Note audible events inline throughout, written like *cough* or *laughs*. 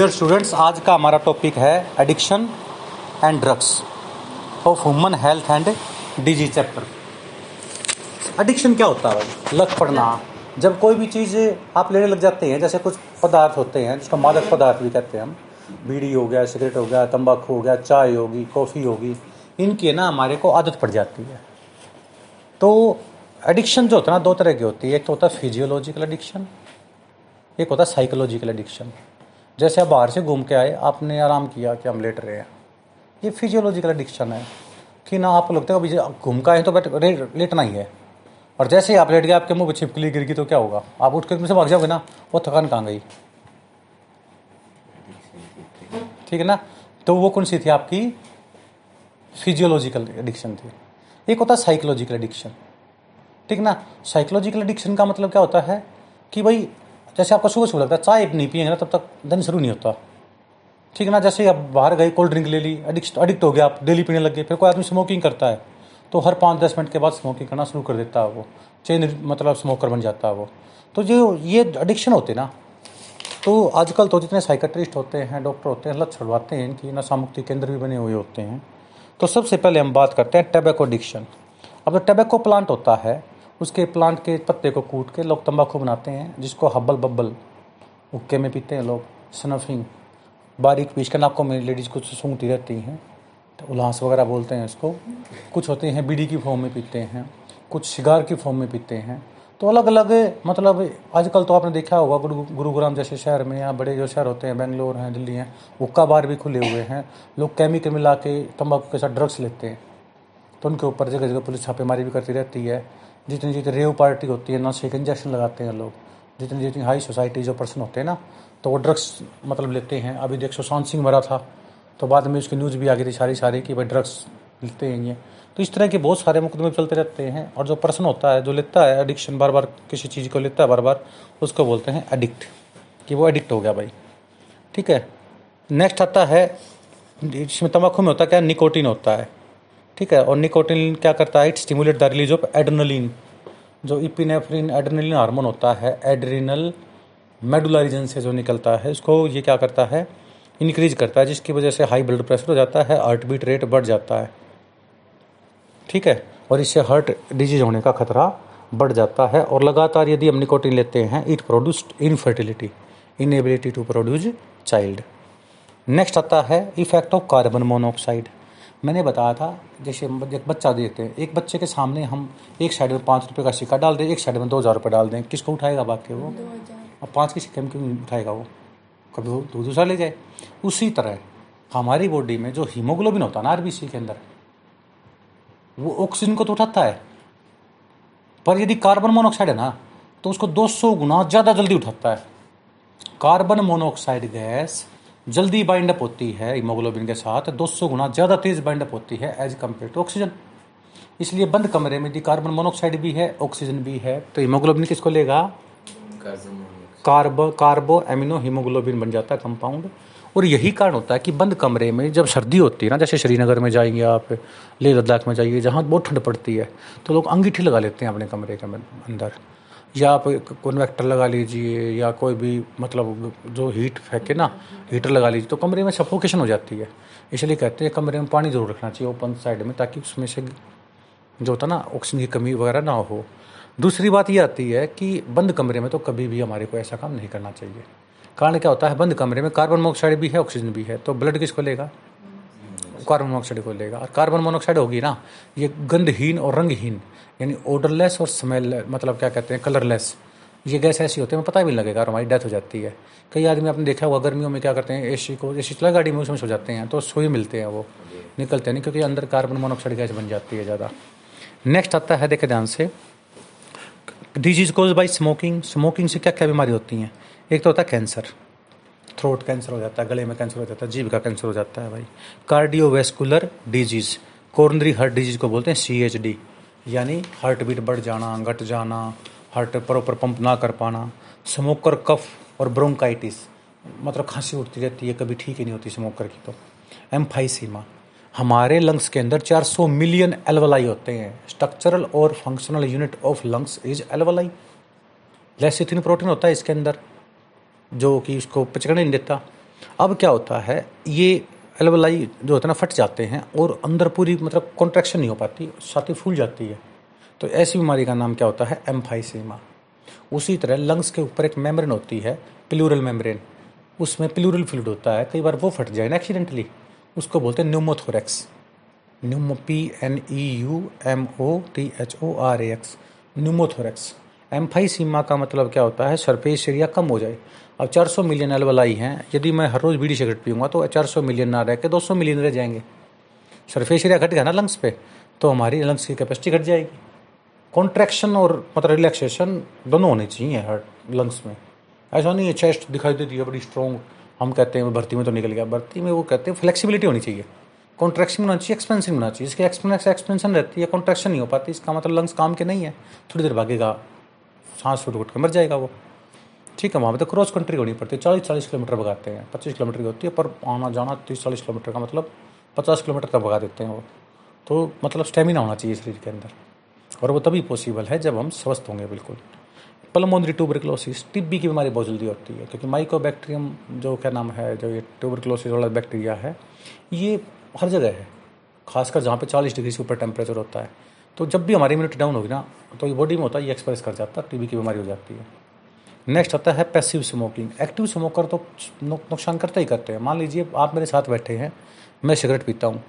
Dear students आज का हमारा टॉपिक है addiction and drugs of human health and disease chapter addiction क्या होता है? भाई पड़ना, जब कोई भी चीज़ आप लेने लग जाते हैं, जैसे कुछ पदार्थ होते हैं, जिसको मादक पदार्थ भी कहते हैं हम, बीड़ी हो गया, सिगरेट हो गया, तंबाकू हो गया, चाय होगी, कॉफ़ी होगी, इनकी ना हमारे को आदत पड़ जाती है। तो एडिक्शन जो होता है ना, दो तरह की होती है, एक तो होता है फिजियोलॉजिकल एडिक्शन एक होता है साइकोलॉजिकल एडिक्शन जैसे आप बाहर से घूम के आए, आपने आराम किया कि हम लेट रहे हैं। ये फिजियोलॉजिकल एडिक्शन है कि ना आपको लगता है अभी घूम के आए तो बैठ लेटना ही है। और जैसे ही आप लेट गए, आपके मुँह पर छिपकली गिर गई तो क्या होगा? आप उठ कर से भाग जाओगे ना, वो थकान कहाँ गई? ठीक है ना? तो वो कौन सी थी आपकी? फिजियोलॉजिकल एडिक्शन थी। एक होता है साइकोलॉजिकल एडिक्शन ठीक ना? साइकोलॉजिकल एडिक्शन का मतलब क्या होता है कि भाई जैसे आपको सुबह सुबह लगता है, चाय नहीं पिएँगे ना, तब तक दिन शुरू नहीं होता। ठीक है ना, जैसे आप बाहर गए कोल्ड ड्रिंक ले ली एडिक्ट एडिक्ट हो गया, आप डेली पीने लग गए, फिर कोई आदमी स्मोकिंग करता है तो हर पाँच दस मिनट के बाद स्मोकिंग करना शुरू कर देता है वो। चेन मतलब स्मोकर बन जाता है वो। तो जो ये एडिक्शन होते ना। तो आजकल तो जितने साइकेट्रिस्ट होते हैं डॉक्टर होते हैं, लत छुड़वाते हैं इनकी नशा मुक्ति केंद्र भी बने हुए होते हैं। तो सबसे पहले हम बात करते हैं टैबेको एडिक्शन अब जो टैबेको प्लांट होता है उसके प्लांट के पत्ते को कूट के लोग तंबाकू बनाते हैं, जिसको हब्बल बब्बल हुक्के में पीते हैं लोग स्नफिंग बारीक पीस के नाकों में लेडीज़ कुछ सूंघती रहती हैं तो उल्लास वगैरह बोलते हैं इसको। कुछ होते हैं बीड़ी की फॉर्म में पीते हैं, कुछ शिगार की फॉर्म में पीते हैं। तो अलग अलग मतलब आजकल तो आपने देखा होगा, गुरु, गुरुग्राम जैसे शहर में या बड़े जो शहर होते हैं, बेंगलोर हैं, दिल्ली हैं, हुक्का बार भी खुले हुए हैं। लोग केमिकल मिला के तंबाकू के साथ ड्रग्स लेते हैं। तो उनके ऊपर जगह जगह पुलिस छापेमारी भी करती रहती है। जितनी जितनी रेव पार्टी होती है, ना के इंजेक्शन लगाते हैं लोग, जितनी जितनी हाई सोसाइटी जो पर्सन होते हैं ना तो वो ड्रग्स मतलब लेते हैं। अभी देख सुशांत सिंह मरा था तो बाद में उसकी न्यूज़ भी आ गई थी सारी सारी कि भाई ड्रग्स लेते हैं ये। तो इस तरह के बहुत सारे मुकदमे चलते रहते हैं और जो पर्सन होता है, जो लेता है एडिक्शन बार बार किसी चीज़ को लेता है बार बार उसको बोलते हैं एडिक्ट कि वो एडिक्ट हो गया भाई। ठीक है? नेक्स्ट आता है इसमें तम्बाकू में होता क्या निकोटिन होता है। ठीक है, और निकोटिन क्या करता है? It stimulate the release of adrenaline जो इपिनेफ्रिन एड्रेनलिन हार्मोन होता है एड्रिनल मेडुला रीजन से जो निकलता है इसको ये क्या करता है? इंक्रीज करता है, जिसकी वजह से हाई ब्लड प्रेशर हो जाता है हार्ट बीट रेट बढ़ जाता है। ठीक है, और इससे हार्ट डिज़ीज़ होने का खतरा बढ़ जाता है, और लगातार यदि हम निकोटिन लेते हैं it produced infertility inability to produce child next आता है इफ़ेक्ट ऑफ़ कार्बन मोनोऑक्साइड मैंने बताया था जैसे एक बच्चा देखते हैं एक बच्चे के सामने हम एक साइड में पाँच रुपये का सिक्का डाल दें एक साइड में दो हज़ार रुपये डाल दें किसको उठाएगा बाकी वो? और पाँच के सिक्के में क्यों उठाएगा वो? कभी वो दो दूसरा ले जाए। उसी तरह हमारी बॉडी में जो हीमोग्लोबिन होता है ना आरबीसी के अंदर वो ऑक्सीजन को तो उठाता है। पर यदि कार्बन मोनोऑक्साइड है ना तो उसको 200 गुना ज़्यादा जल्दी उठाता है। कार्बन मोनोऑक्साइड गैस जल्दी बाइंड अप होती है हीमोग्लोबिन के साथ 200 गुना ज़्यादा तेज बाइंड अप होती है एज कंपेयर टू ऑक्सीजन इसलिए बंद कमरे में यदि कार्बन मोनोऑक्साइड भी है ऑक्सीजन भी है तो हीमोग्लोबिन किसको लेगा? कार्बो कार्बो एमिनो हीमोग्लोबिन बन जाता है कंपाउंड और यही कारण होता है कि बंद कमरे में जब सर्दी होती है ना जैसे श्रीनगर में जाएँगे आप लेह लद्दाख में जाइए जहाँ बहुत ठंड पड़ती है तो लोग अंगीठी लगा लेते हैं अपने कमरे के अंदर। या आप कन्वेक्टर लगा लीजिए, या कोई भी मतलब जो हीट फेंके ना हीटर लगा लीजिए तो कमरे में सफोकेशन हो जाती है। इसलिए कहते हैं कमरे में पानी ज़रूर रखना चाहिए ओपन साइड में, ताकि उसमें से जो होता ना ऑक्सीजन की कमी वगैरह ना हो। दूसरी बात ये आती है कि बंद कमरे में तो कभी भी हमारे को ऐसा काम नहीं करना चाहिए। कारण क्या होता है, बंद कमरे में कार्बन मोनोऑक्साइड भी है ऑक्सीजन भी है तो ब्लड किसको लेगा? कार्बन मोनोऑक्साइड को लेगा। और कार्बन मोनोऑक्साइड होगी ना ये गंधहीन और रंगहीन यानी ओडरलेस और स्मेल मतलब क्या कहते हैं कलरलेस ये गैस ऐसी होती है पता भी नहीं लगेगा और हमारी डेथ हो जाती है। कई आदमी आपने देखा हुआ गर्मियों में क्या करते हैं एसी को एसी चला गाड़ी में उसमें सो जाते हैं तो सोई मिलते हैं वो निकलते नहीं क्योंकि अंदर कार्बन मोनोऑक्साइड गैस बन जाती है ज़्यादा। नेक्स्ट आता है देखे ध्यान से। Disease cause by smoking smoking से क्या क्या बीमारी होती हैं? एक तो होता है कैंसर थ्रोट कैंसर हो जाता है, गले में कैंसर हो जाता है जीव का कैंसर हो जाता है भाई। Cardiovascular disease coronary heart disease को बोलते हैं सी एच डी यानी हार्ट बीट बढ़ जाना, घट जाना हार्ट प्रॉपर पंप ना कर पाना स्मोकर कफ और ब्रोंकाइटिस मतलब खांसी उठती रहती है, कभी ठीक ही नहीं होती स्मोकर की तो। एम्फाइसीमा हमारे लंग्स के अंदर 400 मिलियन एलवलाई होते हैं। स्ट्रक्चरल और functional unit of lungs is alveoli lecithin protein होता है इसके अंदर। जो कि उसको पचकने नहीं देता। अब क्या होता है, ये एल्वलाई जो होता है ना, फट जाते हैं और अंदर पूरी मतलब कॉन्ट्रैक्शन नहीं हो पाती छाती फूल जाती है। तो ऐसी बीमारी का नाम क्या होता है? एम्फाइसीमा। उसी तरह लंग्स के ऊपर एक मेम्ब्रेन होती है प्लूरल मेम्ब्रेन उसमें प्लूरल फ्लूड होता है, कई बार वो फट जाए ना एक्सीडेंटली उसको बोलते हैं pneumothorax pneumo P N E U M O T H O R A X pneumothorax emphysema का मतलब क्या होता है? सरफेस एरिया कम हो जाए। अब 400 मिलियन एलवलाई हैं यदि मैं हर रोज़ बीड़ी सिगरेट पीऊँगा तो 400 मिलियन ना रह के 200 मिलियन रह जाएँगे। सरफेस एरिया घट गया ना लंग्स पे तो हमारी लंग्स की कैपेसिटी घट जाएगी। कॉन्ट्रैक्शन और मतलब रिलैक्सेशन दोनों होने चाहिए हार्ट लंग्स में। ऐसा नहीं है चेस्ट दिखाई देती है, बड़ी स्ट्रॉन्ग हम कहते हैं भर्ती में तो निकल गया। भर्ती में वो कहते हैं फ्लेक्सिबिलिटी होनी चाहिए। कॉन्ट्रैक्शन होना चाहिए एक्सपेंशन होना चाहिए। इसकी एक्सपेंस एक्सपेंशन रहती है कॉन्ट्रैक्शन नहीं हो पाती, इसका मतलब लंग्स काम के नहीं है। थोड़ी देर भागेगा सांस उठ के मर जाएगा वो। ठीक है, वहाँ पर तो क्रॉस कंट्री होनी पड़ती है चालीस चालीस किलोमीटर भगाते हैं, पच्चीस किलोमीटर की होती है, पर आना जाना तीस चालीस किलोमीटर का मतलब पचास किलोमीटर तक भगा देते हैं वो। तो मतलब स्टेमिना होना चाहिए शरीर के अंदर, और वो तभी पॉसिबल है जब हम स्वस्थ होंगे बिल्कुल। पल्मोनरी ट्यूबरक्लोसिस टिब्बी की बीमारी बहुत जल्दी होती है, क्योंकि माइकोबैक्टीरियम जो क्या नाम है, जो ये ट्यूबरक्लोसिस वाला बैक्टीरिया है, ये हर जगह है, खासकर जहाँ पे 40 डिग्री से ऊपर टेम्परेचर होता है। तो जब भी हमारी इम्यूनिटी डाउन होगी ना तो ये बॉडी में होता है, ये एक्सप्रेस कर जाता है टीबी की बीमारी हो जाती है। नेक्स्ट आता है पैसिव स्मोकिंग एक्टिव स्मोकर तो नुकसान करते ही करते हैं। मान लीजिए आप मेरे साथ बैठे हैं, मैं सिगरेट पीता हूँ।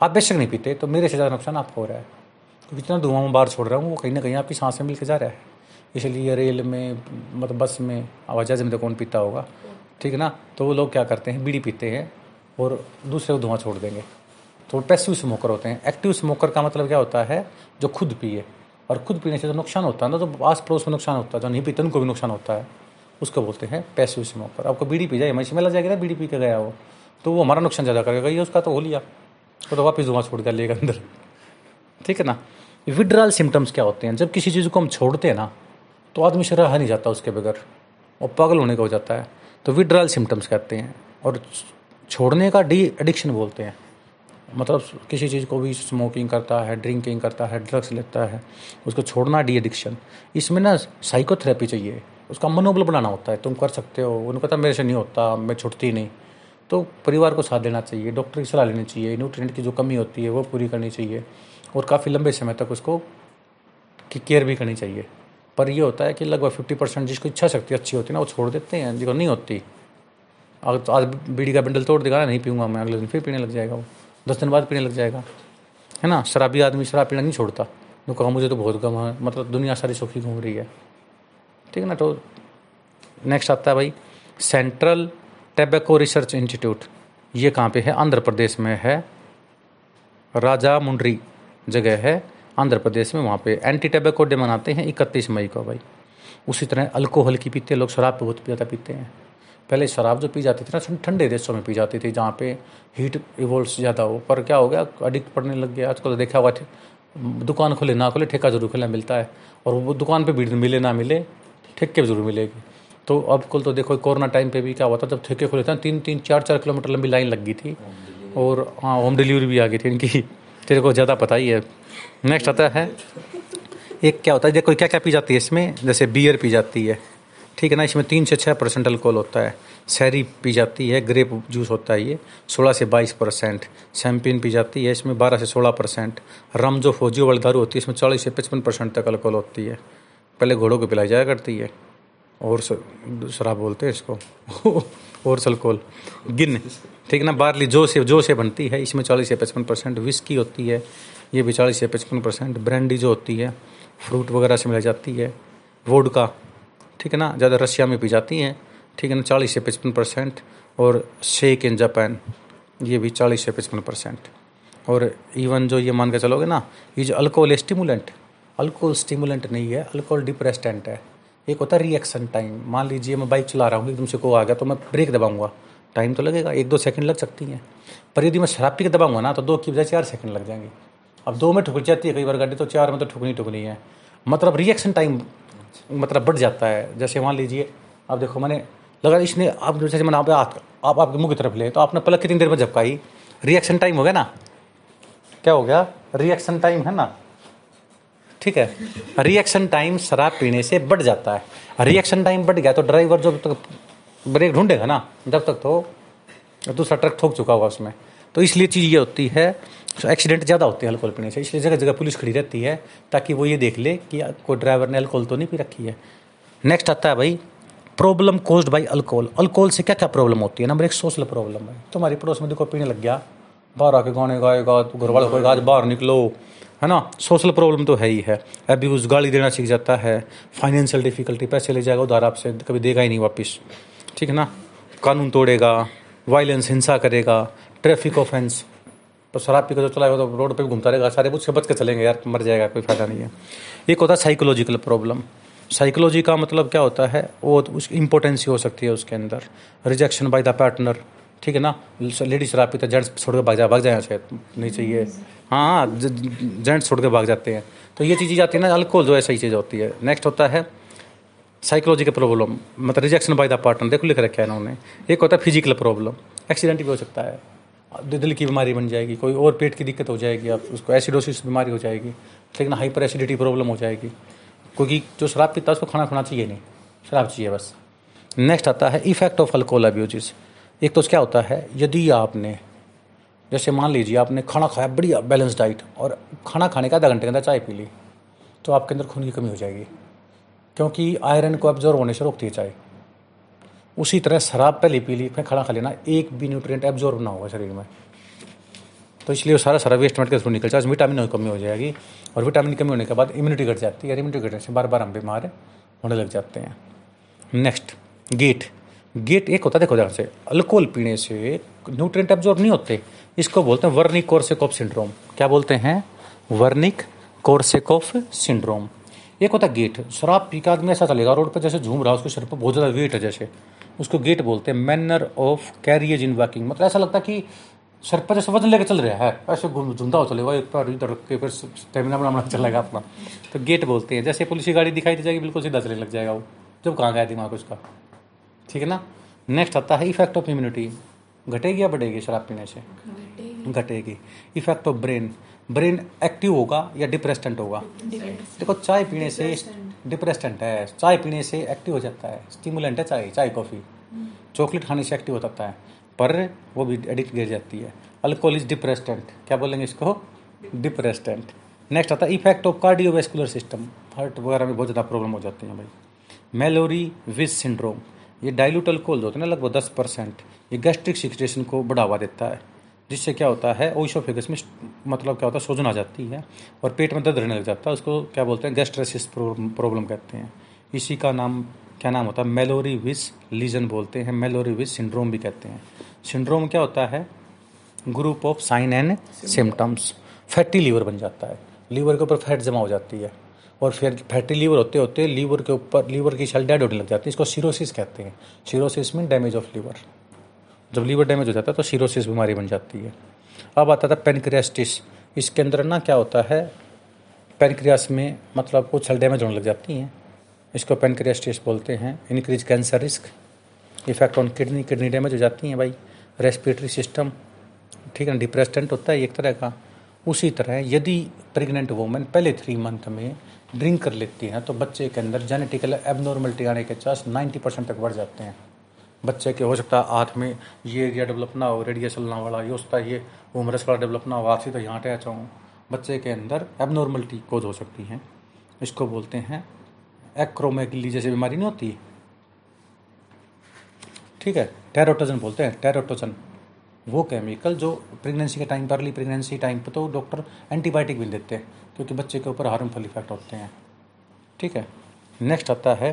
आप बेशक नहीं पीते तो मेरे से ज़्यादा नुकसान आपको हो रहा है। क्योंकि जितना धुआँ मैं बाहर छोड़ रहा हूँ, वो कहीं ना कहीं आपकी सांस मिल के जा रहा है। इसलिए रेल में मतलब बस में, आवाज़ में तो कौन पीता होगा? ठीक है ना? तो वो लोग क्या करते हैं, बीड़ी पीते हैं और दूसरे को धुआँ छोड़ देंगे। तो पैसिव स्मोकर होते हैं। एक्टिव स्मोकर का मतलब क्या होता है? जो खुद पिए। और खुद पीने से तो नुकसान होता है ना तो आस पड़ोस में नुकसान होता है, जो नहीं पीते उनको भी नुकसान होता है, उसको बोलते हैं पैसिव स्मोकर आपको बीड़ी पी जाए मशीन में लग जाएगा ना, बीड़ी पी के गया वो। तो वो हमारा नुकसान ज़्यादा करेगा, ये उसका तो हो लिया। वो तो वापस धुआँ छोड़ दिया लेगा अंदर। ठीक है ना? विड्रॉल सिम्टम्स क्या होते हैं? जब किसी चीज़ को हम छोड़ते हैं ना तो आदमी से रहा नहीं जाता उसके बगैर। और पागल होने का हो जाता है। तो विड्रॉल सिम्टम्स कहते हैं। और छोड़ने का डी एडिक्शन बोलते हैं। मतलब किसी चीज़ को भी स्मोकिंग करता है ड्रिंकिंग करता है ड्रग्स लेता है, उसको छोड़ना डी एडिक्शन इसमें ना साइकोथेरेपी चाहिए। उसका मनोबल बनाना होता है। तुम कर सकते हो। उन्होंने कहता मेरे से नहीं होता, मैं छुटती नहीं। तो परिवार को साथ देना चाहिए। डॉक्टर की सलाह लेनी चाहिए। न्यूट्रिएंट की जो कमी होती है, वो पूरी करनी चाहिए। और काफ़ी लंबे समय तक उसको की केयर भी करनी चाहिए। पर ये होता है कि लगभग फिफ्टी परसेंट जिसको इच्छा शक्ति अच्छी होती है ना, वो छोड़ देते हैं। जिसको नहीं होती। आज आज बीड़ी का बंडल तोड़ देगा ना, नहीं पीऊँगा मैं, अगले दिन फिर पीने लग जाएगा वो। दस दिन बाद पीने लग जाएगा। है ना? शराबी आदमी शराब पीना नहीं छोड़ता। तो कहा, मुझे तो बहुत गम है। मतलब दुनिया सारी सुखी घूम रही है। ठीक है ना? तो नेक्स्ट आता है भाई सेंट्रल टेबेको रिसर्च इंस्टीट्यूट ये कहाँ पे है? आंध्र प्रदेश में है। राजा मुंड्री जगह है आंध्र प्रदेश में। वहाँ पे एंटी टेबेको डे मनाते हैं इकतीस मई को भाई। उसी तरह अल्कोहल की पीते लोग, शराब बहुत ज़्यादा पीते हैं। पहले शराब जो पी जाती थी ना ठंडे देशों में पी जाती थी, जहाँ पे हीट इवोल्व ज़्यादा हो। पर क्या हो गया? अडिक्ट पड़ने लग गया। आजकल तो देखा हुआ दुकान खोले, ना खोले, ठेका ज़रूर खोले मिलता है। और वो दुकान पे भीड़ मिले, ना मिले, ठेके ज़रूर मिलेगी। तो अब कल तो देखो, कोरोना टाइम पे भी क्या हुआ था, जब ठेके खुले थे तीन तीन, चार चार किलोमीटर लंबी लाइन लग गई थी। और हाँ होम डिलीवरी भी आ गई थी इनकी। तेरे को ज़्यादा पता ही है। नेक्स्ट आता है, एक क्या होता है, देखो क्या क्या पी जाती है इसमें? जैसे बियर पी जाती है। ठीक है ना, इसमें तीन से छः परसेंट अल्कोहल होता है। सैरी पी जाती है ग्रेप जूस होता है ये। सोलह से बाईस परसेंट सैम्पिन पी जाती है, इसमें बारह से सोलह परसेंट रम जो फौजी वाली दारू होती है, इसमें चालीस से पचपन परसेंट तक अल्कोहल होती है। पहले घोड़ों को पिलाई जाया करती है। और शराब बोलते हैं इसको। *laughs* और सल्कोल गिन। ठीक है ना बारली जो से जो से बनती है, इसमें चालीस से पचपन परसेंट विस्की होती है, ये भी चालीस से पचपन परसेंट ब्रांडी जो होती है फ्रूट वगैरह से मिलाई जाती है। वोडका ठीक है ना? ज़्यादा रशिया में पी जाती हैं। ठीक है ना? चालीस से पचपन परसेंट। और शेक इन जापान, ये भी चालीस से पचपन परसेंट। और इवन जो ये मान के चलोगे ना, ये जो अल्कोहल स्टिमुलेंट अल्कोहल स्टिमुलेंट नहीं है, अल्कोहल डिप्रेस्टेंट है। एक होता है रिएक्शन टाइम मान लीजिए मैं बाइक चला रहा हूँ, एकदम से को आ गया तो मैं ब्रेक दबाऊँगा। टाइम तो लगेगा, एक दो सेकंड लग सकती हैं। पर यदि मैं शराब पी के दबाऊँगा ना तो दो की बजाय चार सेकंड लग जाएँगे। अब दो में ठुक जाती है, कई बार गाड़ी तो चार में तो ठुकनी ठुकनी है। मतलब रिएक्शन टाइम मतलब बढ़ जाता है। जैसे मान लीजिए, आप देखो, मैंने लगा इसने, आप जैसे मैंने आप आप, आपके मुँह की तरफ़ ले तो आपने पलक कितनी देर में झपकाई? रिएक्शन टाइम हो गया ना? क्या हो गया? रिएक्शन टाइम है ना? ठीक है। रिएक्शन टाइम शराब पीने से बढ़ जाता है। रिएक्शन टाइम बढ़ गया तो ड्राइवर जब तक ब्रेक ढूंढेगा ना, जब तक तो दूसरा ट्रक ठोक चुका हुआ उसमें। तो इसलिए चीज़ ये होती है एक्सीडेंट ज़्यादा होते हैं अल्कोहल पीने से, इसलिए जगह जगह पुलिस खड़ी रहती है ताकि वो ये देख ले कि कोई ड्राइवर ने अल्कोहल तो नहीं पी रखी है। नेक्स्ट आता है भाई problem caused by alcohol alcohol से क्या क्या प्रॉब्लम होती है? नंबर एक सोशल प्रॉब्लम है। तुम्हारी पड़ोस में देखो पीने लग गया। बाहर आके गाने गाएगा घर वाले कोई आज बाहर निकलो, है ना? सोशल प्रॉब्लम तो है ही है। अभी उस गाली देना सीख जाता है। फाइनेंशियल डिफिकल्टी पैसे ले जाएगा, उधार आपसे कभी देगा ही नहीं वापस। ठीक है ना? कानून तोड़ेगा वायलेंस हिंसा करेगा। Traffic offence. तो शराब पी कर जो चलाएगा तो रोड पे घूमता रहेगा। सारे मुझसे बच के चलेंगे यार, मर जाएगा, कोई फ़ायदा नहीं है। एक होता है साइकोलॉजिकल प्रॉब्लम साइकोलॉजी का मतलब क्या होता है? वो तो उस इम्पोर्टेंसी हो सकती है उसके अंदर। रिजेक्शन बाय द पार्टनर ठीक है ना? लेडीज़ शराब पीते जेंट्स छोड़ के भाग जाए भाग जाए से नहीं चाहिए। हाँ हाँ जेंट्स छोड़ के भाग जाते हैं। तो ये चीज़ें जाती है ना अल्कोहल जो है सही चीज़ होती है। नेक्स्ट होता है साइकोलॉजी का प्रॉब्लम मतलब रिजेक्शन बाय द पार्टनर देखो लिख रखा है इन्होंने। एक होता है फ़िज़िकल प्रॉब्लम एक्सीडेंट भी हो सकता है। दिल की बीमारी बन जाएगी, कोई और पेट की दिक्कत हो जाएगी, आप उसको एसिडोसिस बीमारी हो जाएगी, लेकिन हाइपर एसिडिटी प्रॉब्लम हो जाएगी। क्योंकि जो शराब पीता है, उसको खाना खाना चाहिए नहीं, शराब चाहिए बस। नेक्स्ट आता है इफ़ेक्ट ऑफ़ अल्कोहल अब्यूजिस एक तो क्या होता है, यदि आपने, जैसे मान लीजिए आपने खाना खाया, बढ़िया बैलेंस डाइट और खाना खाने का आधा घंटे के अंदर चाय पी ली तो आपके अंदर खून की कमी हो जाएगी। क्योंकि आयरन को एब्जॉर्व होने से रोकती है चाय। उसी तरह शराब पहले पी ली, फिर खड़ा खा लेना। एक भी न्यूट्रिएंट एब्जॉर्ब ना होगा शरीर में। तो इसलिए वो सारा सारा वेस्ट मेटेरियल निकल जाए विटामिन की कमी हो जाएगी और विटामिन की कमी होने के बाद इम्यूनिटी घट जाती है। इम्यूनिटी घटने से बार बार हम बीमार होने लग जाते हैं। नेक्स्ट गेट गेट एक होता है, देखो जहाँ से। अल्कोहल पीने से न्यूट्रिएंट एब्जॉर्ब नहीं होते। इसको बोलते हैं वर्निक कोर्सेकोफ सिंड्रोम क्या बोलते हैं? वर्निक कोर्सेकोफ सिंड्रोम एक होता है गेट शराब पी का आदमी ऐसा चलेगा, रोड पर जैसे झूम रहा है, उसके सिर पर बहुत ज़्यादा वेट है जैसे। उसको गेट बोलते हैं manner of carriage in walking मतलब ऐसा लगता है कि सर पर जैसे वज़न लेकर चल रहा है ऐसे घूम झुमता हो चलेगा एक पैर इधर रख के फिर स्टेमिना बना बना चलेगा अपना। तो गेट बोलते हैं जैसे पुलिस की गाड़ी दिखाई दी जाएगी बिल्कुल सीधा चलने लग जाएगा वो। जब कहाँ गया दिमाग उसका? ठीक है ना? नेक्स्ट आता है इफ़ेक्ट ऑफ़ इम्यूनिटी घटेगी या बढ़ेगी शराब पीने से? घटेगी। Effect of brain brain active होगा या डिप्रेस्टेंट होगा? देखो चाय पीने से डिप्रेस्टेंट है, चाय पीने से एक्टिव हो जाता है स्टिमुलेंट है चाय चाय कॉफ़ी चॉकलेट खाने से एक्टिव हो जाता है, पर वो भी एडिक्ट गिर जाती है। अल्कोहल इज़ डिप्रेस्टेंट क्या बोलेंगे इसको? डिप्रेस्टेंट नेक्स्ट आता है effect of cardiovascular system heart वगैरह में बहुत ज़्यादा प्रॉब्लम हो जाती है भाई। मेलोरी विज सिंड्रोम ये डाइल्यूट अल्कोहल जो होते हैं ना, लगभग दस परसेंट, ये गैस्ट्रिक सिक्रेशन को बढ़ावा देता है। जिससे क्या होता है ओइसोफेगस में मतलब क्या होता है, सोजन आ जाती है और पेट में दर्द रहने लग जाता है। उसको क्या बोलते हैं गैस्ट्रेसिस प्रॉब्लम कहते हैं। इसी का नाम, क्या नाम होता है मेलोरी विस लीजन बोलते हैं मेलोरी विस सिंड्रोम भी कहते हैं। सिंड्रोम क्या होता है group of sign and symptoms fatty liver बन जाता है। लीवर के ऊपर फैट जमा हो जाती है और फिर फैटी लीवर होते होते लीवर के ऊपर लीवर की सेल डेड होने लग जाती है। इसको सीरोसिस कहते हैं। Cirrhosis mean damage of liver जब लीवर डैमेज हो जाता है तो सीरोसिस बीमारी बन जाती है। अब आता था पेनक्रियास्टिस इसके अंदर ना क्या होता है? पेनक्रियास में मतलब कुछ सेल डैमेज होने लग जाती हैं। इसको पेनक्रियास्टिस बोलते हैं। Increase cancer risk effect on kidney kidney damage हो जाती हैं भाई। रेस्पिरेटरी सिस्टम ठीक है डिप्रेस्टेंट होता है एक तरह का। उसी तरह यदि प्रेग्नेंट वूमेन पहले थ्री मंथ में ड्रिंक कर लेती हैं तो बच्चे के अंदर जेनेटिकल एबनॉर्मलिटी आने के चांस नाइन्टी परसेंट तक बढ़ जाते हैं। बच्चे के हो सकता है हाथ में ये एरिया डेवलप ना हो रेडिया चलना वाला, ये है ये उमरस वाला डेवलप ना हो, हाथ तो यहाँ अटैच हो बच्चे के अंदर एबनॉर्मलिटी कोज हो सकती है। इसको बोलते हैं एक्रोमेगली जैसी बीमारी नहीं होती। ठीक है टेरोटोजन बोलते हैं टेरोटोजन वो केमिकल जो प्रेगनेंसी के टाइम पर अर्ली प्रेगनेंसी टाइम पर तो डॉक्टर एंटीबायोटिक भी देते हैं, क्योंकि बच्चे के ऊपर हार्मफुल इफ़ेक्ट होते हैं। ठीक है नेक्स्ट आता है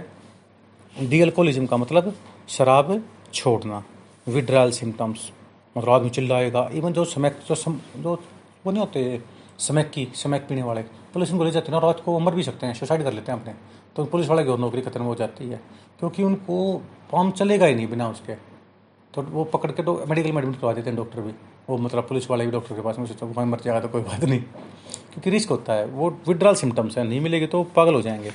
डी अल्कोहलिज्म का मतलब शराब छोड़ना विड्रॉल सिम्टम्स मतलब आदमी चिल्लाएगा इवन जो समय जो सम, जो वो नहीं होते समैक की समैक पीने वाले पुलिस उनको ले जाते हैं ना रात को मर भी सकते हैं सुसाइड कर लेते हैं अपने तो पुलिस वाले की और नौकरी खत्म हो जाती है क्योंकि उनको काम चलेगा ही नहीं बिना उसके तो वो पकड़ के तो मेडिकल में एडमिट करवा देते हैं डॉक्टर भी वो मतलब पुलिस वाले भी डॉक्टर के पास में सोचता मर जाएगा तो कोई बात नहीं क्योंकि रिस्क होता है वो विड्रॉल सिम्टम्स है नहीं मिलेगी तो पागल हो जाएँगे।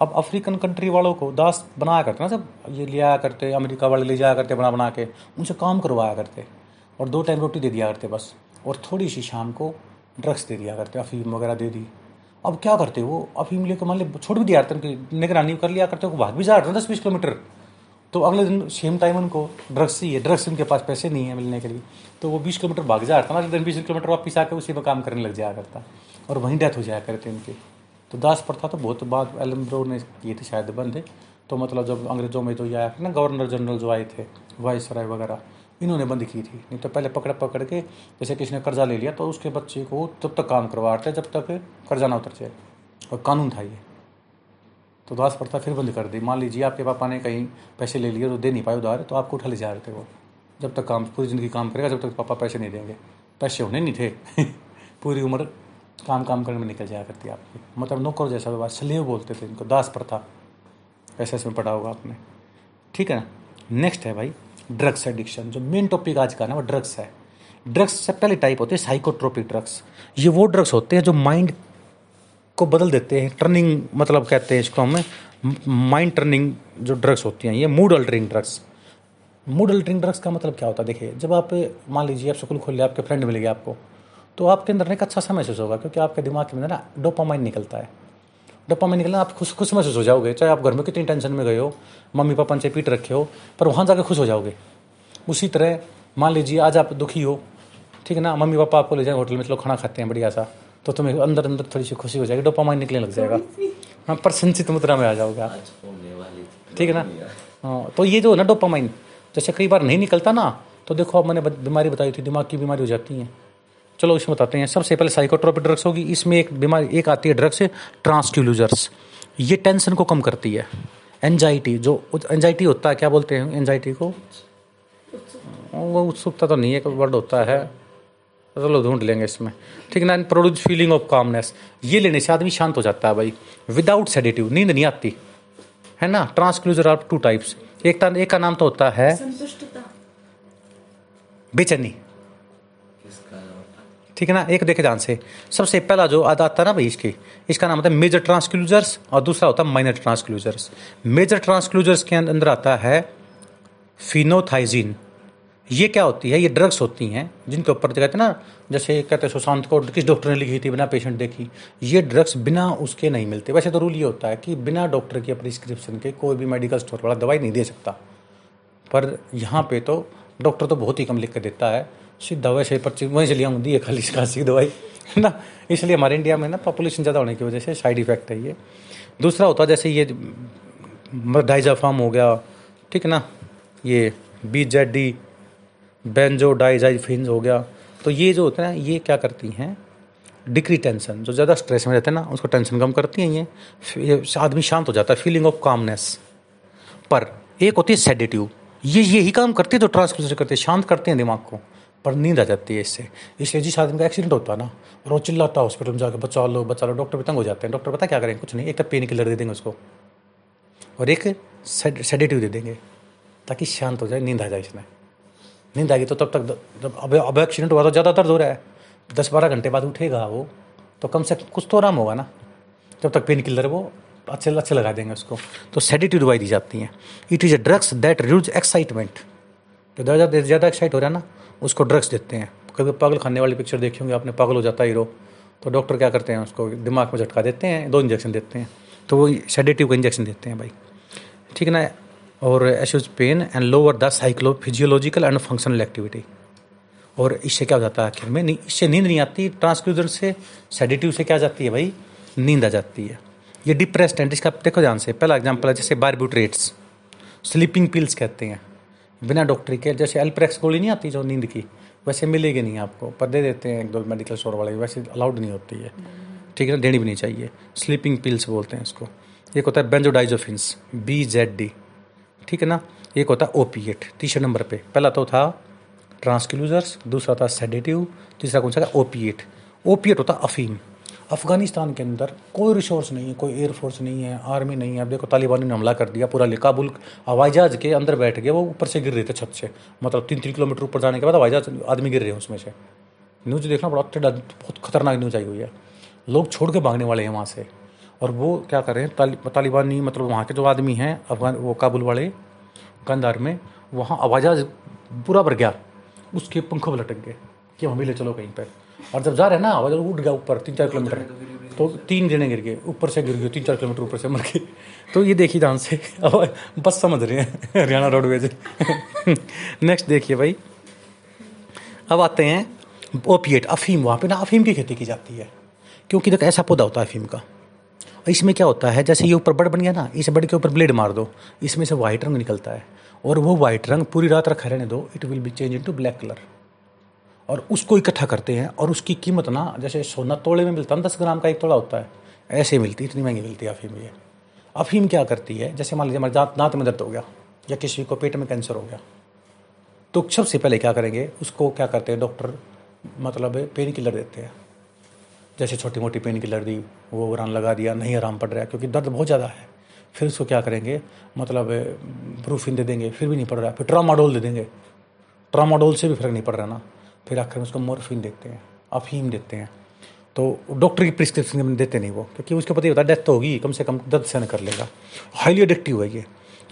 अब अफ्रीकन कंट्री वालों को दास बनाया करते ना सब ये ले आया करते, अमेरिका वाले ले जाया करते बना बना के, उनसे काम करवाया करते और दो टाइम रोटी दे दिया करते बस, और थोड़ी सी शाम को ड्रग्स दे दिया करते, अफीम वगैरह दे दी। अब क्या करते वो? अफीम लेकर मान ली, छोड़ भी दिया करते, उनकी निगरानी कर लिया करते भाग भी जा रहे दस बीस किलोमीटर। तो अगले दिन सेम टाइम उनको ड्रग्स चाहिए ड्रग्स उनके पास पैसे नहीं है मिलने के लिए। तो वो बीस किलोमीटर भाग जाता ना, अगले दिन बीस किलोमीटर वापस आकर उसी में काम करने लग जाया करता। और वहीं डेथ हो जाया करते उनकी तो दास प्रथा तो बहुत बाद एलम ब्रो ने किए थे शायद बंद। तो मतलब जब अंग्रेज़ों में जो ये आया ना, गवर्नर जनरल जो आए थे वाइस राय वगैरह, इन्होंने बंद की थी। नहीं तो पहले पकड़ पकड़ के, जैसे किसी ने कर्जा ले लिया तो उसके बच्चे को तब तक काम करवाते जब तक कर्जा ना उतर जाए और कानून था ये। तो दास प्रथा फिर बंद कर दी। मान लीजिए, आपके पापा ने कहीं पैसे ले लिए तो दे नहीं पाए उधार तो आपको उठा ले जा रहे थे वो। जब तक काम, पूरी ज़िंदगी काम करेगा, जब तक पापा पैसे नहीं देंगे। पैसे होने नहीं थे। *laughs* पूरी उम्र काम काम करने में निकल जाया करती आपकी मतलब नौकर जैसा व्यवहार सलेव बोलते थे इनको, दास प्रथा। ऐसे में पढ़ा होगा आपने। ठीक है ना? नेक्स्ट है भाई ड्रग्स एडिक्शन जो मेन टॉपिक आज का ना, वो ड्रग्स है। ड्रग्स से पहले टाइप होते हैं साइकोट्रोपिक ड्रग्स ये वो ड्रग्स होते हैं जो माइंड को बदल देते हैं। टर्निंग मतलब कहते हैं इसको हमें माइंड टर्निंग जो ड्रग्स होती हैं, ये mood altering drugs mood altering drugs का मतलब क्या होता है? देखिए, जब आप, मान लीजिए, आप स्कूल खोल लिया, आपके फ्रेंड मिल गया आपको। तो आपके अंदर एक अच्छा सा महसूस होगा क्योंकि आपके दिमाग के अंदर ना डोपामाइन निकलता है। डोपामाइन निकलना आप खुश खुश महसूस हो जाओगे चाहे आप घर में कितनी टेंशन में गए हो मम्मी पापा से पीट रखे हो पर वहाँ जाकर खुश हो जाओगे। उसी तरह मान लीजिए आज आप दुखी हो ठीक है ना मम्मी पापा आपको ले जाए होटल में चलो खाना खाते हैं बढ़िया सा। तो तुम्हें अंदर अंदर थोड़ी सी खुशी हो जाएगी डोपामाइन निकलने लग जाएगा। हाँ प्रसन्नचित मुद्रा में आ जाओगे आप। ठीक है ना? हाँ तो ये जो है ना डोपामाइन जैसे कई बार नहीं निकलता ना तो देखो अब मैंने बीमारी बताई थी दिमाग की बीमारी हो जाती है। चलो इसमें बताते हैं। सबसे पहले साइकोट्रोपिक ड्रग्स होगी। इसमें एक बीमारी एक आती है ड्रग्स ट्रांसक्यूलूजर्स ये टेंशन को कम करती है। एनजाइटी जो एनजाइटी होता है क्या बोलते हैं एनजाइटी को? वो उत्सुकता तो नहीं है वर्ड होता है। चलो ढूंढ लेंगे इसमें। ठीक है ना प्रोड्यूस फीलिंग ऑफ़ कामनेस ये लेने से आदमी शांत हो जाता है भाई। विदाउट सेडेटिव नींद नहीं आती। है ना? ट्रांसक्लूजर आर टू टाइप्स एक एक का नाम तो होता है बेचैनी। ठीक है ना? एक देखे ध्यान से। सबसे पहला जो आधा आता है ना भाई इसके, इसका नाम होता है मेजर ट्रांसक्लूजर्स और दूसरा होता है माइनर ट्रांसक्लूजर्स मेजर ट्रांसक्लूजर्स के अंदर आता है फिनोथाइजिन ये क्या होती है? ये ड्रग्स होती हैं जिनके ऊपर कहते हैं ना, जैसे कहते हैं सुशांत को किस डॉक्टर ने लिखी थी, बिना पेशेंट देखी। ये ड्रग्स बिना उसके नहीं मिलते। वैसे तो रूल ये होता है कि बिना डॉक्टर के प्रिस्क्रिप्शन के कोई भी मेडिकल स्टोर वाला दवाई नहीं दे सकता। पर यहाँ पे तो डॉक्टर तो बहुत ही कम लिख कर देता है। सीधा वैसे पर्ची वहीं से लिया दी है खाली खांसी की दवाई है ना, इसलिए हमारे इंडिया में ना पॉपुलेशन ज़्यादा होने की वजह से साइड इफ़ेक्ट है ये। दूसरा होता है जैसे ये डाइजाफाम हो गया, ठीक है ना? ये B Z D benzodiazepine हो गया। तो ये जो होता है, ये क्या करती हैं? डिक्री टेंशन जो ज़्यादा स्ट्रेस में रहते हैं ना, उसको टेंशन कम करती हैं ये। आदमी शांत हो जाता है फीलिंग ऑफ़ कामनेस पर एक होती है सेडेटिव ये यही काम करती है जो ट्रांसक्यूजर करते हैं, शांत करते हैं दिमाग को। पर नींद आ जाती है इससे। इसलिए जिस आदमी का एक्सीडेंट होता है ना, और वो चिल्लाता है हॉस्पिटल में जाकर बचा लो बचा लो डॉक्टर भी तंग हो जाते हैं। डॉक्टर पता क्या करेंगे कुछ नहीं, एक तो पेन किलर दे देंगे उसको। और एक सेडेटिव दे देंगे, ताकि शांत हो जाए, नींद आ जाए इसमें। नींद आएगी तो तब तक जब अब अब एक्सीडेंट हुआ तो ज़्यादा दर्द हो रहा है। दस बारह घंटे बाद उठेगा वो तो कम से कम कुछ तो आराम होगा ना। जब तक पेन किलर वो अच्छे अच्छे लगा देंगे उसको। तो सेडेटिव दवाई दी जाती हैं। It is a drugs that reduce excitement जो ज़्यादा ज़्यादा एक्साइट हो रहा है ना उसको ड्रग्स देते हैं। कभी पागल खाने वाली पिक्चर देखी होंगे, आपने पागल हो जाता हीरो तो डॉक्टर क्या करते हैं, उसको दिमाग में झटका देते हैं, दो इंजेक्शन देते हैं। तो वो सेडेटिव का इंजेक्शन देते हैं भाई। ठीक है ना? और assuage pain and lower the psychophysiological and functional activity और इससे क्या हो जाता है आखिर में? नहीं, इससे नींद नहीं आती। ट्रांसक्यूजर से सेडेटिव से क्या जाती है भाई? नींद आ जाती है। ये डिप्रेस्ड है इसका, देखो ध्यान से, पहला एग्ज़ाम्पल है, जैसे बारब्यूट्रेट्स स्लीपिंग पिल्स कहते हैं। बिना डॉक्टरी के, जैसे एल्प्रेक्स गोली नहीं आती जो नींद की, वैसे मिलेगी नहीं आपको। पर दे देते हैं एक दो मेडिकल स्टोर वाले, वैसे अलाउड नहीं होती है। ठीक है ना, देनी भी नहीं चाहिए। स्लीपिंग पिल्स बोलते हैं इसको। एक होता है बेंजोडाइजोफिन्स बी जेड डी ठीक है ना, एक होता है ओपीएट, तीसरे नंबर पे। पहला तो था ट्रांसक्लूजर्स, दूसरा था सेडेटिव, तीसरा कौन सा था? ओपीएट। ओपीएट होता अफीम। अफ़गानिस्तान के अंदर कोई रिसोर्स नहीं है कोई एयरफोर्स नहीं है आर्मी नहीं है। अब देखो तालिबान ने हमला कर दिया पूरा काबुल हवाई जहाज़ के अंदर बैठ गए वो ऊपर से गिर रहे थे छत से। मतलब तीन तीन किलोमीटर ऊपर जाने के बाद हवाई जहाज़ आदमी गिर रहे हैं उसमें से। न्यूज़ देखना बड़ा बहुत खतरनाक न्यूज़ आई हुई है। लोग छोड़ के भागने वाले हैं वहाँ से। और वो क्या कर रहे हैं ताली, तालिबानी मतलब वहाँ के जो आदमी हैं अफगान वो काबुल वाले कंधार में वहाँ आवाज़ पूरा भर गया। उसके पंखों पर लटक गए कि हम भी ले चलो कहीं पर। और जब जा रहे हैं ना आवाज़ उठ गया ऊपर तीन चार किलोमीटर। तो तीन जने गिर गए ऊपर से गिर गए तीन चार किलोमीटर ऊपर से मर गए तो ये देखिए ध्यान से अब बस समझ रहे हैं हरियाणा रोडवेज़ नेक्स्ट देखिए भाई। अब आते हैं ओपिएट अफीम। वहाँ पे ना अफीम की खेती की जाती है। क्योंकि देखो ऐसा पौधा होता है अफीम का। इसमें क्या होता है जैसे ये ऊपर बड़ बन गया ना इस बड़ के ऊपर ब्लेड मार दो इसमें से वाइट रंग निकलता है। और वो वाइट रंग पूरी रात रखा रहने दो it will be change into black colour और उसको इकट्ठा करते हैं और उसकी कीमत ना, जैसे सोना तोड़े में मिलता है, दस ग्राम का एक तोड़ा होता है, ऐसे मिलती, इतनी महँगी मिलती है अफीम ये। अफीम क्या करती है? जैसे मान लीजिए हमारे दांत दांत में दर्द हो गया, या किसी को पेट में कैंसर हो गया तो सबसे पहले क्या करेंगे, उसको क्या करते हैं, डॉक्टर मतलब पेन किलर देते हैं। जैसे छोटी मोटी पेन किलर दी, वो आराम लगा दिया, नहीं आराम पड़ रहा क्योंकि दर्द बहुत ज़्यादा है। फिर उसको क्या करेंगे मतलब ब्रूफिन दे देंगे, फिर भी नहीं पड़ रहा, फिर ट्रामाडोल दे देंगे। ट्रामाडोल से भी फ़र्क नहीं पड़ रहा ना। फिर आखिर में उसको मोरफिन देते हैं, अफीम देते हैं। तो डॉक्टर की प्रिस्क्रिप्शन देते नहीं वो, क्योंकि उसको पता ही होता है डेथ तो होगी, कम से कम दर्द सहन कर लेगा। हाईली एडिक्टिव है ये।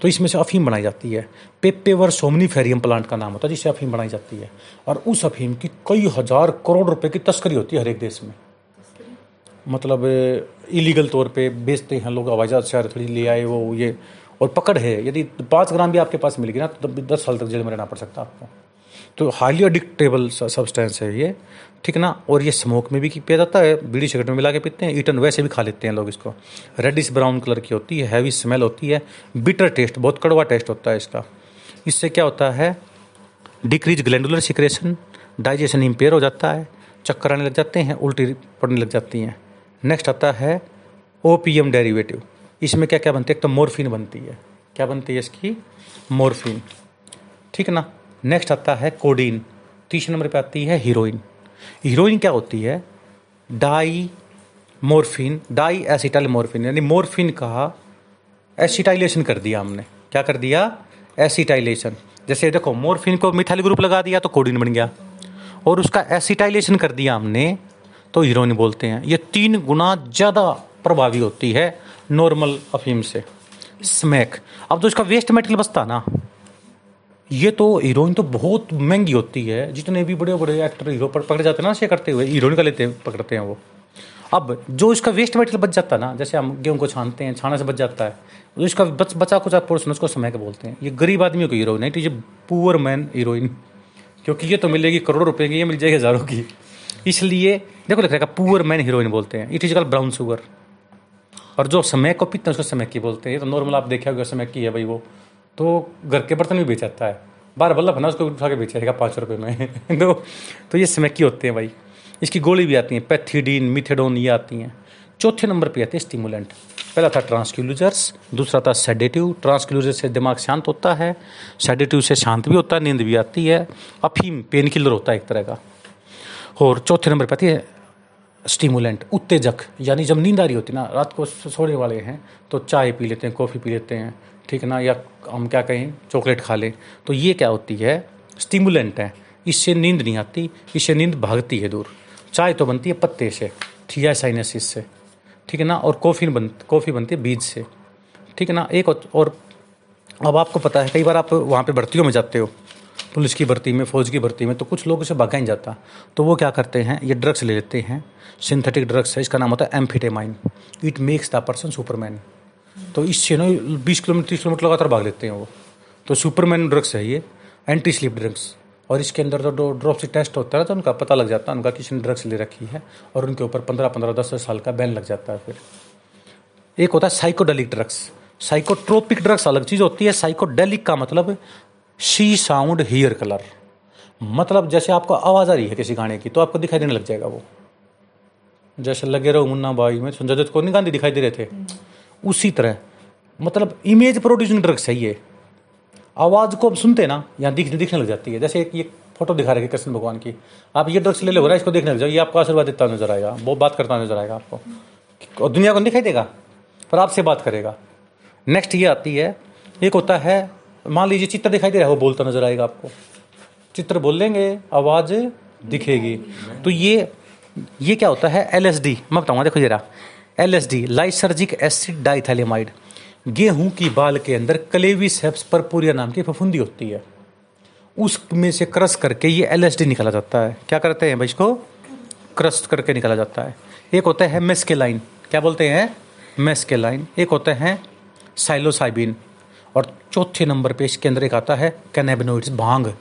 तो इसमें से अफीम बनाई जाती है। पेपेवर सोमनीफेरियम प्लांट का नाम होता है जिससे अफीम बनाई जाती है। और उस अफीम की कई हज़ार करोड़ रुपए की तस्करी होती है हर एक देश में। मतलब इलीगल तौर पे बेचते हैं लोग जहाज़ से थोड़ी ले आए, वो, ये। और पकड़ है। यदि पाँच ग्राम भी आपके पास मिल गई ना तो दस साल तक जेल में रहना पड़ सकता है आपको। तो हाईली अडिक्टेबल सब्सटेंस है ये। ठीक ना? और ये स्मोक में भी पिया जाता है, बीड़ी सिगरेट में मिला के पीते हैं ईटन वैसे भी खा लेते हैं लोग इसको। रेडिस ब्राउन कलर की होती है हैवी स्मेल होती है बिटर टेस्ट बहुत कड़वा टेस्ट होता है इसका। इससे क्या होता है? Decrease glandular secretion digestion impair हो जाता है, चक्कर आने लग जाते हैं, उल्टी पड़ने लग जाती हैं। नेक्स्ट आता है ओपीएम डेरिवेटिव इसमें क्या क्या बनती है? एक तो मोरफिन बनती है। क्या बनती है इसकी? मोरफिन ठीक है ना? नेक्स्ट आता है कोडीन तीसरे नंबर पे आती है हीरोइन हीरोइन क्या होती है? Diamorphine diacetylmorphine यानी मोरफिन का एसिटाइलेशन कर दिया हमने। क्या कर दिया? एसिटाइलेशन जैसे देखो मोरफिन को मिथाइल ग्रुप लगा दिया तो कोडीन बन गया। और उसका एसिटाइलेशन कर दिया हमने तो हीरोइन बोलते हैं। ये तीन गुना ज़्यादा प्रभावी होती है नॉर्मल अफीम से। स्मैक अब तो इसका वेस्ट मेटेरियल बचता ना। ये तो हीरोइन तो बहुत महँगी होती है। जितने भी बड़े बड़े एक्टर हीरो पर पकड़े जाते हैं ना, ऐसे करते हुए, हीरोइन का लेते पकड़ते हैं वो। अब जो इसका वेस्ट मटेरियल बच जाता है ना, जैसे हम गेहूँ को छानते हैं, छाने से बच जाता है जो इसका बच बचा कुछ पोर्सन उसको समय के बोलते हैं। ये गरीब आदमियों की हीरोइन है ये पुअर मैन हीरोइन। क्योंकि ये तो मिलेगी करोड़ों रुपए की, ये मिल जाएगी हज़ारों की। इसलिए, देखो लिख रहेगा पुअर मैन हीरोइन बोलते हैं। It is called brown sugar और जो समय को पीते हैं, उसको समय की बोलते हैं। ये तो नॉर्मल आप देखा होगा, समय की है भाई वो। तो घर के बर्तन भी बेचाता है। बार बल्लभ ना उसको उठा के बेचेगा पाँच रुपये में। *laughs* तो तो ये स्मैकी होते हैं भाई। इसकी गोली भी आती है, पैथीडीन, मिथेडोन, ये आती हैं। चौथे नंबर पे आते हैं स्टिमुलेंट। पहला था ट्रांसक्यूलूजर्स, दूसरा था सेडेटिव। ट्रांसक्यूलूजर से दिमाग शांत होता है, सेडेटिव से शांत भी होता है, नींद भी आती है। अफीम पेन किलर होता है एक तरह का। और चौथे नंबर पर आती है स्टिमुलेंट, उत्तेजक। यानी जब नींद आ रही होती ना, रात को सोने वाले हैं तो चाय पी लेते हैं, कॉफ़ी पी लेते हैं। ठीक है ना? या हम क्या कहें, चॉकलेट खा लें। तो ये क्या होती है? स्टिमुलेंट है। इससे नींद नहीं आती, इससे नींद भागती है दूर। चाय तो बनती है पत्ते से थिया साइनसिस से। ठीक है ना? और कॉफ़ी बन, कॉफ़ी बनती है बीज से। ठीक है ना? एक और अब आपको पता है, कई बार आप वहाँ पे भर्तियों में जाते हो। पुलिस की भर्ती में, फौज की भर्ती में तो कुछ लोग उसे भगा ही जाता। तो वो क्या करते हैं? ये ड्रग्स ले लेते हैं। सिंथेटिक ड्रग्स है, इसका नाम होता है amphetamine. It makes the person superman. तो इससे ना बीस किलोमीटर, तीस किलोमीटर लगातार भाग लेते हैं वो। तो सुपरमैन ड्रग्स है ये एंटी स्लिप ड्रग्स और इसके अंदर तो ड्रॉप से टेस्ट होता है तो उनका पता लग जाता है, उनका किसी ने ड्रग्स ले रखी है, और उनके ऊपर पंद्रह पंद्रह, दस दस साल का बैन लग जाता है फिर। एक होता है साइकोडेलिक ड्रग्स साइकोट्रोपिक ड्रग्स अलग चीज़ होती है। साइकोडेलिक का मतलब शी साउंड हियर कलर मतलब जैसे आपको आवाज़ आ रही है किसी गाने की तो आपको दिखाई देने लग जाएगा वो। जैसे लगे रहो मुन्ना बाई में संजय दत्त को नहीं गांधी दिखाई दे रहे थे। उसी तरह। मतलब इमेज प्रोड्यूसिंग ड्रग्स है ये। आवाज़ को अब सुनते ना, यहाँ दिखने दिखने लग जाती है। जैसे ये फ़ोटो दिखा रहे हैं कृष्ण भगवान की। आप ये ड्रग्स ले लो इसको देखने लग जाओ, ये आपको आशीर्वाद देता नज़र आएगा वो बात करता नज़र आएगा आपको। और दुनिया को दिखाई देगा, पर आपसे बात करेगा। नेक्स्ट ये आती है, एक होता है, मान लीजिए चित्र दिखाई दे रहा है, वो बोलता नज़र आएगा आपको। चित्र बोल लेंगे, आवाज़ दिखेगी। तो ये ये क्या होता है एल मैं बताऊँगा, देखो जरा। L S D lysergic acid diethylamide गेहूँ की बाल के अंदर कलेवी सेप्स परपुरिया नाम की फफूंदी होती है। उसमें से क्रश करके ये एलएसडी निकाला जाता है। क्या करते हैं भाई इसको? क्रश करके निकाला जाता है। एक होता है मेस्केलाइन। क्या बोलते हैं? मेस्केलाइन। एक होते हैं साइलोसाइबिन। और चौथे नंबर पे इसके अंदर एक आता है कैनेबिनोइड्स भाँग।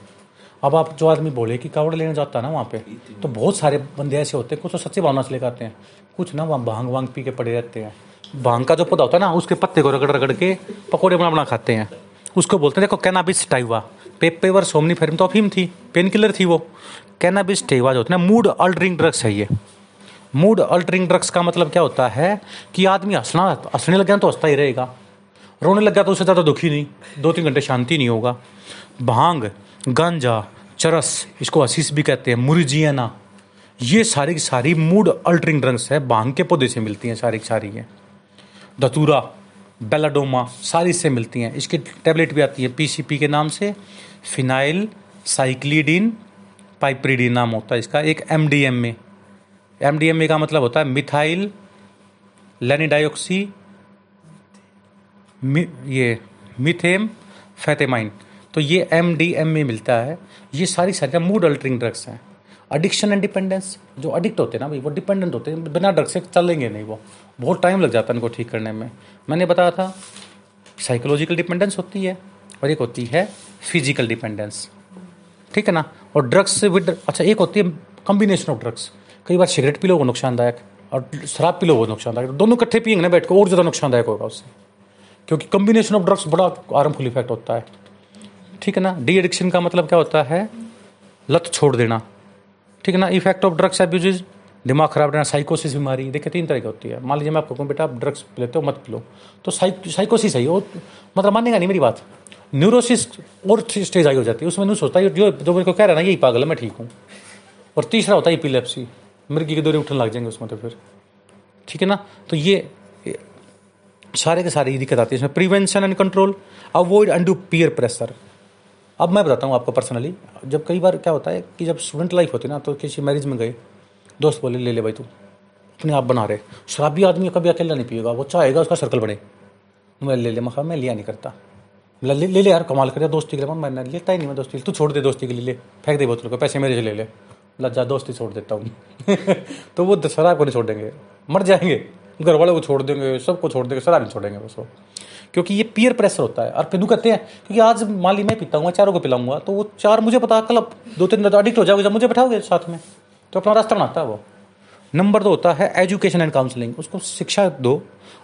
अब आप जो आदमी बोले कि कावड़ लेने जाता है ना वहाँ पे तो बहुत सारे बंदे ऐसे होते हैं, कुछ तो सच्ची भावना से लेकर आते हैं। कुछ ना, वहाँ भाँग वांग पी के पड़े रहते हैं। भाँग का जो पौधा होता है ना, उसके पत्ते को रगड़ रगड़ के पकौड़े बना बना खाते हैं। उसको बोलते हैं, देखो cannabis sativa papaver somniferum तो अफीम थी पेन किलर थी वो। कैनाबिस टाइवा जो होता है ना मूड अल्टरिंग ड्रग्स है ये। मूड अल्टरिंग ड्रग्स का मतलब क्या होता है कि आदमी हंसना, हंसने लग गया तो हंसता ही रहेगा। रोने लग गया तो उससे ज़्यादा दुखी नहीं दो तीन घंटे शांति नहीं होगा। भाँग, गांजा, चरस, इसको हसीस भी कहते हैं, मुरजियाना। ये सारी की सारी मूड अल्टरिंग ड्रग्स है भाँग के पौधे से मिलती हैं सारी की सारी ये। धतूरा बेलाडोमा सारी से मिलती हैं। इसकी टेबलेट भी आती है पीसीपी के नाम से। फिनाइल साइक्लिडिन पाइप्रिडिन नाम होता है इसका। एक एमडीएम में। एमडीएमए का मतलब होता है मिथाइल लेनिडायोक्सी ये मिथेम फैतेमाइन तो ये एम डी एम में मिलता है। ये सारी सारी मूड अल्टरिंग ड्रग्स हैं। एडिक्शन एंड डिपेंडेंस जो अडिक्ट होते हैं ना, भाई, वो डिपेंडेंट होते हैं, बिना ड्रग से चलेंगे नहीं वो। बहुत टाइम लग जाता है इनको ठीक करने में। मैंने बताया था साइकोलॉजिकल डिपेंडेंस होती है, और एक होती है फ़िज़िकल डिपेंडेंस ठीक है ना? और ड्रग्स विद अच्छा एक होती है कॉम्बिनेशन ऑफ़ ड्रग्स कई बार सिगरेट पी लो, वो नुकसानदायक, और शराब पी लो, वो नुकसानदायक। दोनों इकट्ठे पियेंगे ना बैठ कर और ज़्यादा नुकसानदायक होगा उससे। क्योंकि कॉम्बिनेशन ऑफ़ ड्रग्स बड़ा हार्मफुल इफ़ेक्ट होता है। ठीक है ना? डी एडिक्शन का मतलब क्या होता है? लत छोड़ देना। ठीक है ना? इफ़ेक्ट ऑफ़ ड्रग्स एब्यूज दिमाग खराब रहना साइकोसिस बीमारी, देखिए, तीन तरह की होती है। मान लीजिए मैं आपको कहूँ, बेटा, आप ड्रग्स लेते हो, मत पिलो तो साइकोसिस है और मतलब मानेगा नहीं मेरी बात। न्यूरोसिस और स्टेज आई हो जाती है। उसमें नहीं सोचता जो जो मेरे को कह रहा है ना, यही पागल है, मैं ठीक हूँ। और तीसरा होता है इपिलेप्सी मिर्गी के दौरे उठने लग जाएँगे उसमें तो फिर। ठीक है ना? तो ये सारे के सारे ये दिक्कत आती है। इसमें prevention and control avoid undue peer pressure अब मैं बताता हूँ आपको पर्सनली जब कई बार क्या होता है कि जब स्टूडेंट लाइफ होती है ना तो किसी मैरिज में गए, दोस्त बोले, ले ले भाई तू, अपने आप बना रहे। शराबी आदमी कभी अकेला नहीं पिएगा, वो चाहेगा उसका सर्कल बने। मैं ले ले, मैं मैं लिया नहीं करता। ले ले ले यार, कमाल कर दोस्ती के लिए, मैंने लेता ही नहीं मैं दोस्ती तू छोड़ दे दोस्ती के लिए, ले। फेंक दे बोतल को, पैसे मेरे से ले ले। लज्जा दोस्ती छोड़ देता हूँ। *laughs* तो वो शराब को नहीं छोड़ देंगे मर जाएँगे। घर वाले को छोड़ देंगे, सबको छोड़ देंगे, शराब नहीं छोड़ेंगे उसको क्योंकि ये पीयर प्रेशर होता है। और फिर कहते हैं, क्योंकि आज मान ली मैं पीता हूँ चारों को पिलाऊँगा। तो वो चार मुझे पता, कल दो तीन अडिक्ट हो जाओगे जब मुझे बैठाओगे साथ में। तो अपना रास्ता बनाता है वो। नंबर दो होता है एजुकेशन एंड काउंसलिंग उसको शिक्षा दो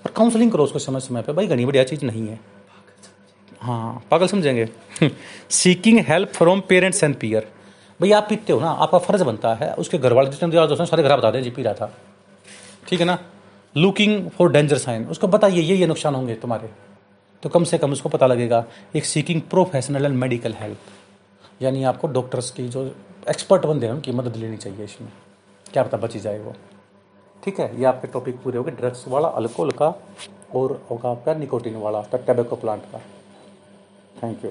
और काउंसलिंग करो उसको समय समय पर भाई, घनी बढ़िया चीज़ नहीं है। हाँ पागल समझेंगे। Seeking help from parents and peer भाई, आप पीते हो ना, आपका फ़र्ज़ बनता है, उसके घर वाले जितने दोस्तों सारे घर बता दें जी पी रहा था। ठीक है ना? लुकिंग फॉर डेंजर साइन उसको बताइए ये ये नुकसान होंगे तुम्हारे। तो कम से कम उसको पता लगेगा, एक seeking professional and medical help यानी आपको डॉक्टर्स की जो एक्सपर्ट बंदे हैं, उनकी मदद लेनी चाहिए इसमें। क्या पता बची जाए वो। ठीक है, ये आपके टॉपिक पूरे हो गए। ड्रग्स वाला अल्कोहल का, और होगा आपका निकोटीन वाला टैबेको प्लांट का। Thank you